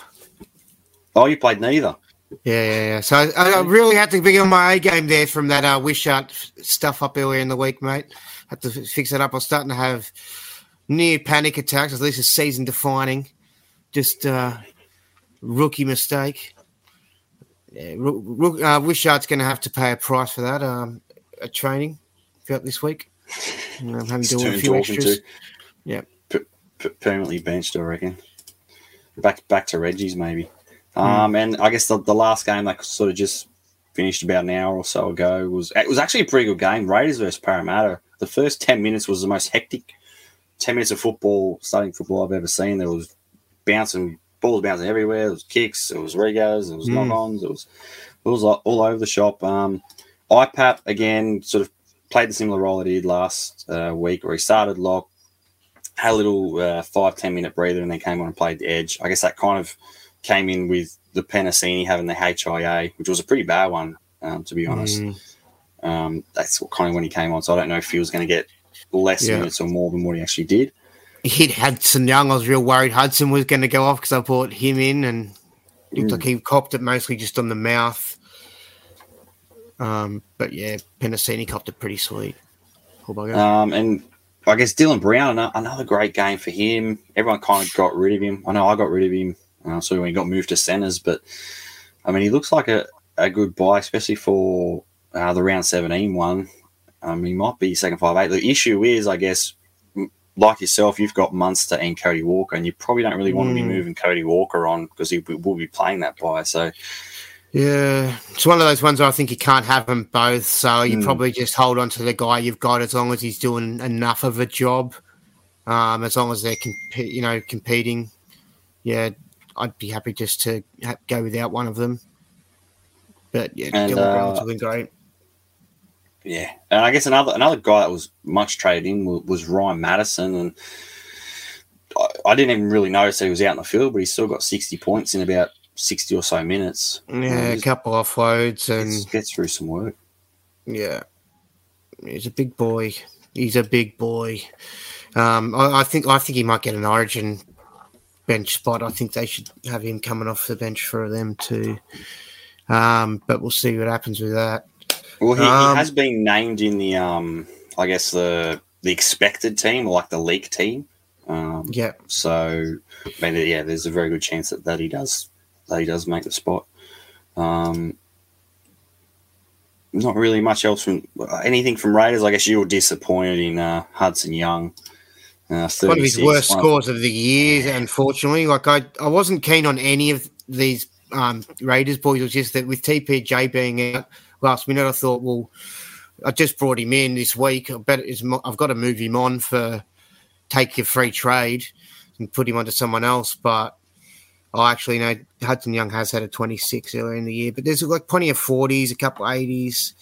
Oh, you played neither. Yeah, yeah, yeah. So I, I really had to be on my A game there from that uh, Wishart stuff up earlier in the week, mate. Had to fix it up. I was starting to have near panic attacks. At least it's season defining. Just uh, rookie mistake. Yeah, uh, Wishart's going to have to pay a price for that. Um, a training throughout this week. I'm having to do a few extras. Yeah. P- p- permanently benched, I reckon. Back back to Reggie's maybe. Hmm. Um, and I guess the, the last game that sort of just finished about an hour or so ago was it was actually a pretty good game. Raiders versus Parramatta. The first ten minutes was the most hectic ten minutes of football, starting football I've ever seen. There was bouncing balls bouncing everywhere. There was kicks. There was regos. There was Mm. knock-ons. It was it was all all over the shop. Um, IPAP again sort of played the similar role that he did last uh, week, where he started lock, had a little uh, five ten minute breather, and then came on and played the edge. I guess that kind of came in with the Penasini having the HIA, which was a pretty bad one, um, to be honest. Mm. Um, that's what, kind of when he came on. So I don't know if he was going to get less Yeah. minutes or more than what he actually did. He hit Hudson Young. I was real worried Hudson was going to go off because I brought him in and Mm. looked like he copped it mostly just on the mouth. Um, but yeah, Penasini copped it pretty sweet. Um, and I guess Dylan Brown, another great game for him. Everyone kind of got rid of him. I know I got rid of him. Uh, so when he got moved to centres, but I mean, he looks like a, a good buy, especially for uh, the round 17 one. Um, he might be second five eight. The issue is, I guess, like yourself, you've got Munster and Cody Walker, and you probably don't really want to be Mm. moving Cody Walker on because he will be playing that buy. So Yeah, it's one of those ones where I think you can't have them both. So you Hmm. probably just hold on to the guy you've got as long as he's doing enough of a job. Um, as long as they're comp- you know competing, yeah, I'd be happy just to ha- go without one of them. But yeah, And, Dylan uh, Brown's doing great. Yeah, and I guess another another guy that was much traded in was, was Ryan Matterson, and I, I didn't even really notice that he was out in the field, but he still got 60 points in about 60 or so minutes. Yeah, a couple offloads and gets, gets through some work. Yeah, he's a big boy. He's a big boy. Um, I, I think I think he might get an Origin bench spot. I think they should have him coming off the bench for them too. Um, but we'll see what happens with that. Well, he, Um, he has been named in the, um, I guess the the expected team or like the leak team. Um, Yeah, so, I mean, yeah, there's a very good chance that, that he does that he does make the spot. Um, not really much else from anything from Raiders. I guess you were disappointed in uh, Hudson Young. Uh, one of his worst one scores of the year. Unfortunately, like I, I wasn't keen on any of these um, Raiders boys. It was just that with TPJ being out last minute, I thought, well, I just brought him in this week. I bet it's, I've got to move him on for take your free trade and put him onto someone else. But I actually know Hudson Young has had a 26 earlier in the year, but there's like plenty of 40s, a couple 80s,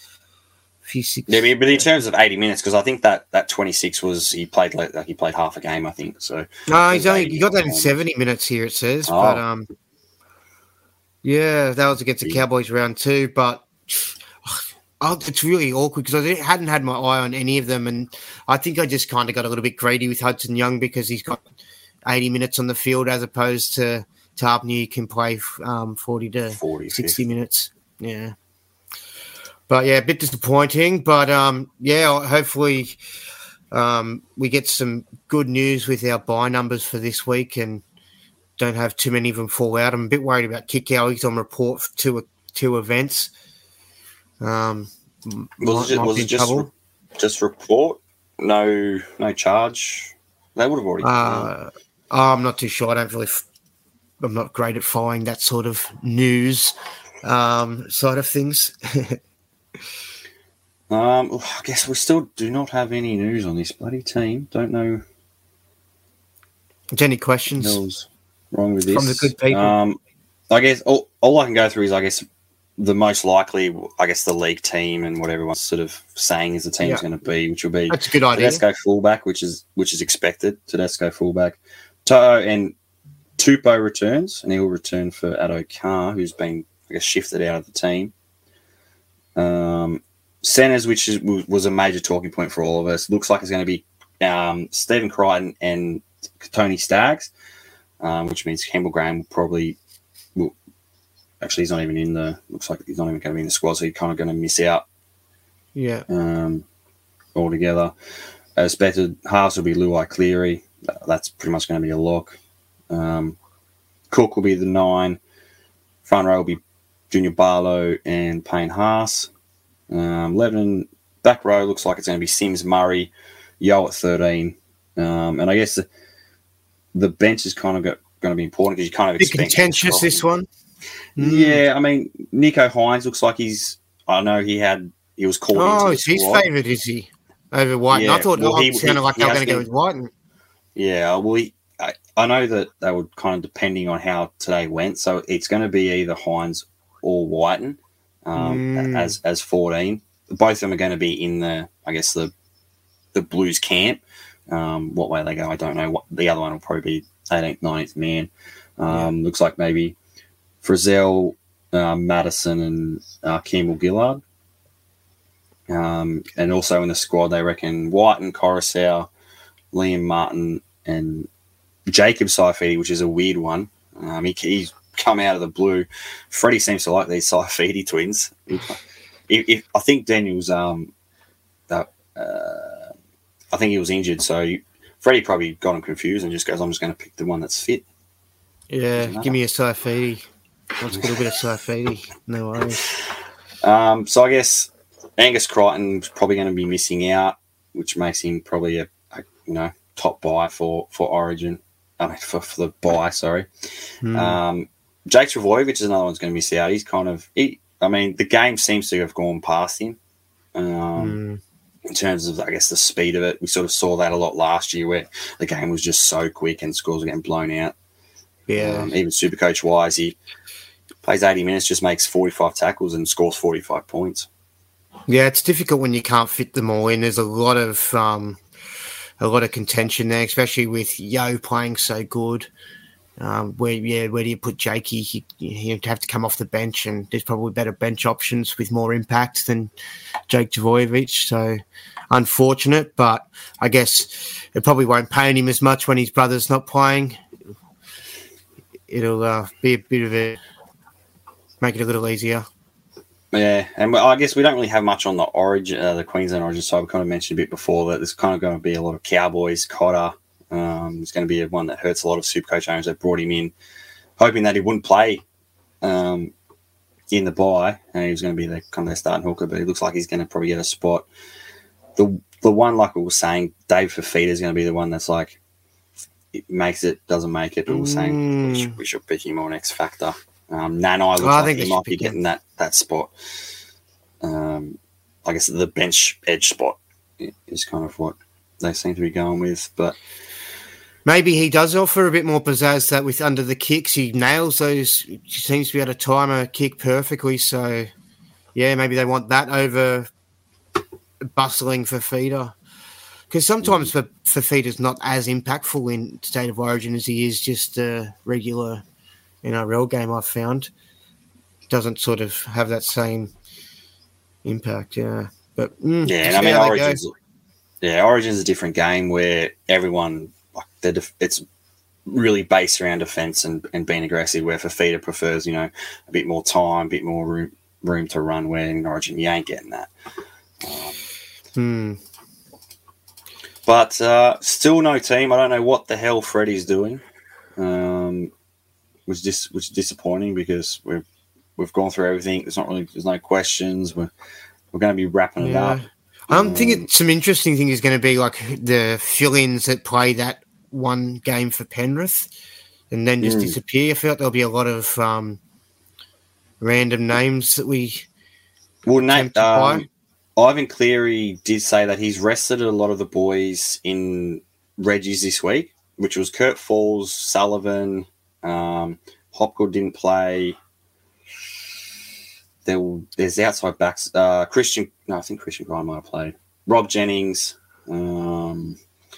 a few six. Yeah, but in terms of 80 minutes, because I think that that 26 was he played like, like he played half a game. I think so. No, he's only 80 he got that in seventy minutes here. It says, Oh. but um, yeah, that was against the Cowboys round two. But oh, it's really awkward because I hadn't had my eye on any of them, and I think I just kind of got a little bit greedy with Hudson Young because he's got eighty minutes on the field as opposed to Tapine who can play um, forty to 40, 60 50. minutes. Yeah. But yeah, a bit disappointing. But um, yeah, hopefully um, we get some good news with our buy numbers for this week and don't have too many of them fall out. I'm a bit worried about Kikau. He's on report for two two events. Um, Was it, was it just re- just report? No, no charge. They would have already. Uh, I'm not too sure. I don't really. F- I'm not great at following that sort of news um, side of things. um, I guess we still do not have any news on this bloody team. Don't know Any questions? wrong with this. From the good people. Um, I guess all, all I can go through is I guess the most likely, I guess the league team and what everyone's sort of saying is the team's Yeah. going to be, which will be That's a good idea. Tedesco fullback, which is which is expected. Tedesco fullback, Toto and Tupou returns, and he will return for Addo Carr, who's been I guess shifted out of the team. Um, centers, which is, was a major talking point for all of us, looks like it's going to be um, Stephen Crichton and Tony Staggs, um, which means Campbell Graham will probably actually he's not even in the looks like he's not even going to be in the squad, so he's kind of going to miss out Yeah. um, altogether. Expected halves will be Luai Cleary. That's pretty much going to be a lock. Um, Cook will be the nine. Front row will be Junior Paulo and Payne Haas. Um, Lebanon back row looks like it's going to be Sims Murray, Yeo at 13. Um, and I guess the, the bench is kind of got, going to be important because you kind of bit expect contentious this one. Mm. Yeah, I mean, Nicho Hynes looks like he's. I know he had. He was called. Oh, into it's the his squad. favourite, is he? Over White. Yeah, I thought well, he- sounded he- like they were going to go with White. Yeah, well, he, I, I know that they would kind of depending on how today went. So it's going to be either Hynes or Wighton um, Mm. as as fourteen. Both of them are going to be in the, I guess the the Blues camp. Um, what way they go, I don't know. What the other one will probably be 18th, 19th man. Um, Looks like maybe Frizell, uh, Matterson, and uh, Campbell Gillard. Um, and also in the squad, they reckon White and Coruscant, Liam Martin, and Jacob Saifiti, which is a weird one. Um, he, he's come out of the blue. Freddie seems to like these Saifiti twins. If, if, I think Daniel's, um, that, uh, I think he was injured, so you, Freddie probably got him confused and just goes, "I'm just going to pick the one that's fit." Yeah, give me a Saifiti. Let's get a bit of Saifiti. No worries. Um, so I guess Angus Crichton's probably going to be missing out, which makes him probably a, a you know top buy for for Origin. I mean for, for the buy, sorry. Hmm. Um, Jake Trbojevic is another one's going to miss out. He's kind of he. I mean, the game seems to have gone past him. Um, Hmm. in terms of, I guess, the speed of it. We sort of saw that a lot last year where the game was just so quick and scores were getting blown out. Yeah. Um, even super coach wise, he plays 80 minutes, just makes 45 tackles and scores 45 points. Yeah, it's difficult when you can't fit them all in. There's a lot of um, a lot of contention there, especially with Yeo playing so good. Um, where yeah, where do you put Jakey? He, he'd have to come off the bench, and there's probably better bench options with more impact than Jake Trbojevic. So unfortunate, but I guess it probably won't pain him as much when his brother's not playing. It'll uh, be a bit of a make it a little easier. Yeah, and I guess we don't really have much on the origin, uh, the Queensland origin side. We kind of mentioned a bit before that there's kind of going to be a lot of Cowboys, Cotter. Um, there's going to be one that hurts a lot of Supercoach owners that brought him in, hoping that he wouldn't play um, in the buy, and he was going to be the kind of their starting hooker. But it looks like he's going to probably get a spot. The the one, like we were saying, Dave Fifita is going to be the one that's like it makes it, doesn't make it. But we're saying we should, we should pick him on X Factor. Um, Nanai looks Oh, I like think he might be getting that that spot. Um, I guess the bench edge spot is kind of what they seem to be going with. But Maybe he does offer a bit more pizzazz that with under the kicks he nails those. He seems to be able to time a kick perfectly. So, yeah, maybe they want that over bustling Fifita. Because sometimes for Fifita's not as impactful in state of origin as he is just a regular NRL game. I've found doesn't sort of have that same impact. Yeah, but mm, yeah, I mean how they go. Origins. Yeah, Origins is a different game where everyone like the def- it's really based around defense and, and being aggressive. Where Fifita prefers you know a bit more time, a bit more room room to run. Where in Origin you ain't getting that. Hmm. But uh, still no team. I don't know what the hell Freddie's doing. Um, was dis- which is disappointing because we've we've gone through everything. There's not really there's no questions. We're we're going to be wrapping it up. I'm Um, thinking some interesting thing is going to be like the fill-ins that play that one game for Penrith and then just Mm. disappear. I feel like there'll be a lot of um, random names that we. Well, Nate, um, Ivan Cleary did say that he's rested a lot of the boys in Reggie's this week, which was Kurt Falls, Sullivan, um, Hopgood didn't play. There, there's outside backs. Uh, Christian, no, I think Christian Grime might have played. Rob Jennings. Um,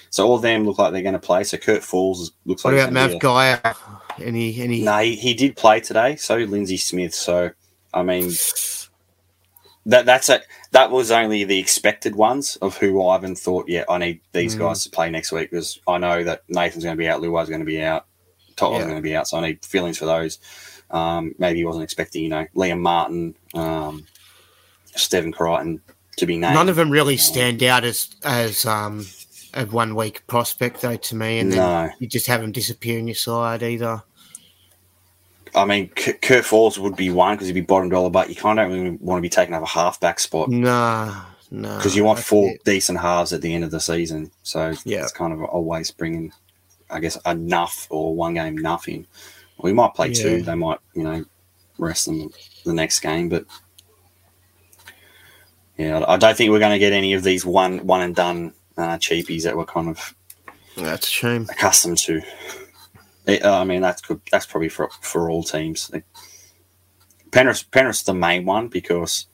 so all of them look like they're going to play. So Kurt Falls looks What like about he's gonna Mav Gaia? Any any? no, he, he did play today. So Lindsay Smith. So I mean, that that's a that was only the expected ones of who Ivan thought. Yeah, I need these Mm. guys to play next week because I know that Nathan's going to be out, Luai's going to be out, Tottle's Yeah. going to be out. So I need feelings for those. Um, maybe he wasn't expecting, you know, Liam Martin, um, Stephen Crichton to be named. None of them really stand out as as um, a one week prospect though to me, and then No. you just have them disappear in your side either. I mean, Kurt Falls would be one because he'd be bottom dollar, but you kind of don't really want to be taking up a halfback spot. Nah, no. because you want four it. decent halves at the end of the season. So Yeah. it's kind of always bringing, I guess, enough or one game nothing. We might play two. They might, you know, rest them the next game. But yeah, I don't think we're going to get any of these one one and done uh, cheapies that we're kind of That's a shame. accustomed to. It- uh, I mean, that's good. That's probably for for all teams. Like, Penrith, Penrith's the main one because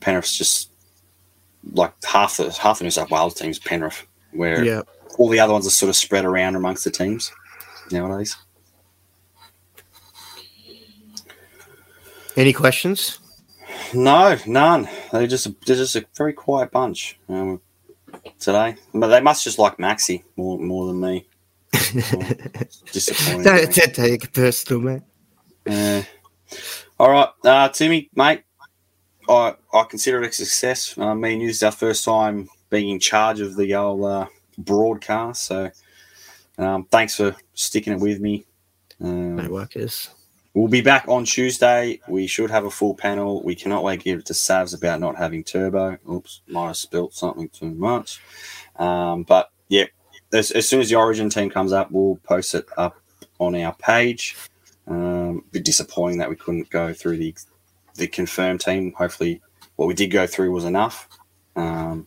Penrith's just like half the half the New South Wales teams. Penrith, where Yeah. All the other ones are sort of spread around amongst the teams nowadays. Any questions? No, none. They're just they're just a very quiet bunch um, today. But they must just like Maxi more more than me. Disappointing. Don't, don't take it personal, mate. Uh, all right, uh, Timmy, mate. I I consider it a success. Uh, me and you is our first time being in charge of the old uh, broadcast. So, um, thanks for sticking it with me. Um, No workers. we'll be back on Tuesday. We should have a full panel. We cannot wait to give it to Savs about not having turbo. Oops, might have spilt something too much. Um, but yeah, as, as soon as the Origin team comes up, we'll post it up on our page. Um, a bit disappointing that we couldn't go through the the confirmed team. Hopefully, what we did go through was enough. Um,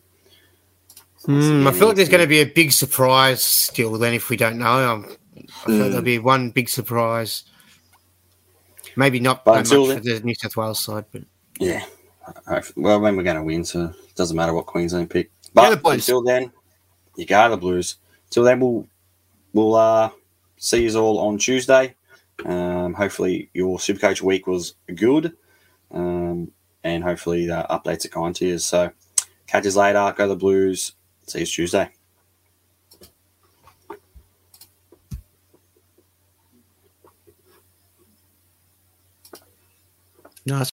Hmm, I feel like there's going to be a big surprise still. Then, if we don't know, um, I feel like there'll be one big surprise. Maybe not But until much for the New South Wales side, but Yeah. Well, then we're going to win, so it doesn't matter what Queensland pick. But the Blues. until then, you go the Blues. Until then, we'll we'll uh, see you all on Tuesday. Um, hopefully, your Supercoach week was good, um, and hopefully the updates are kind to you. So, catch us later. Go the Blues. You Tuesday. nice.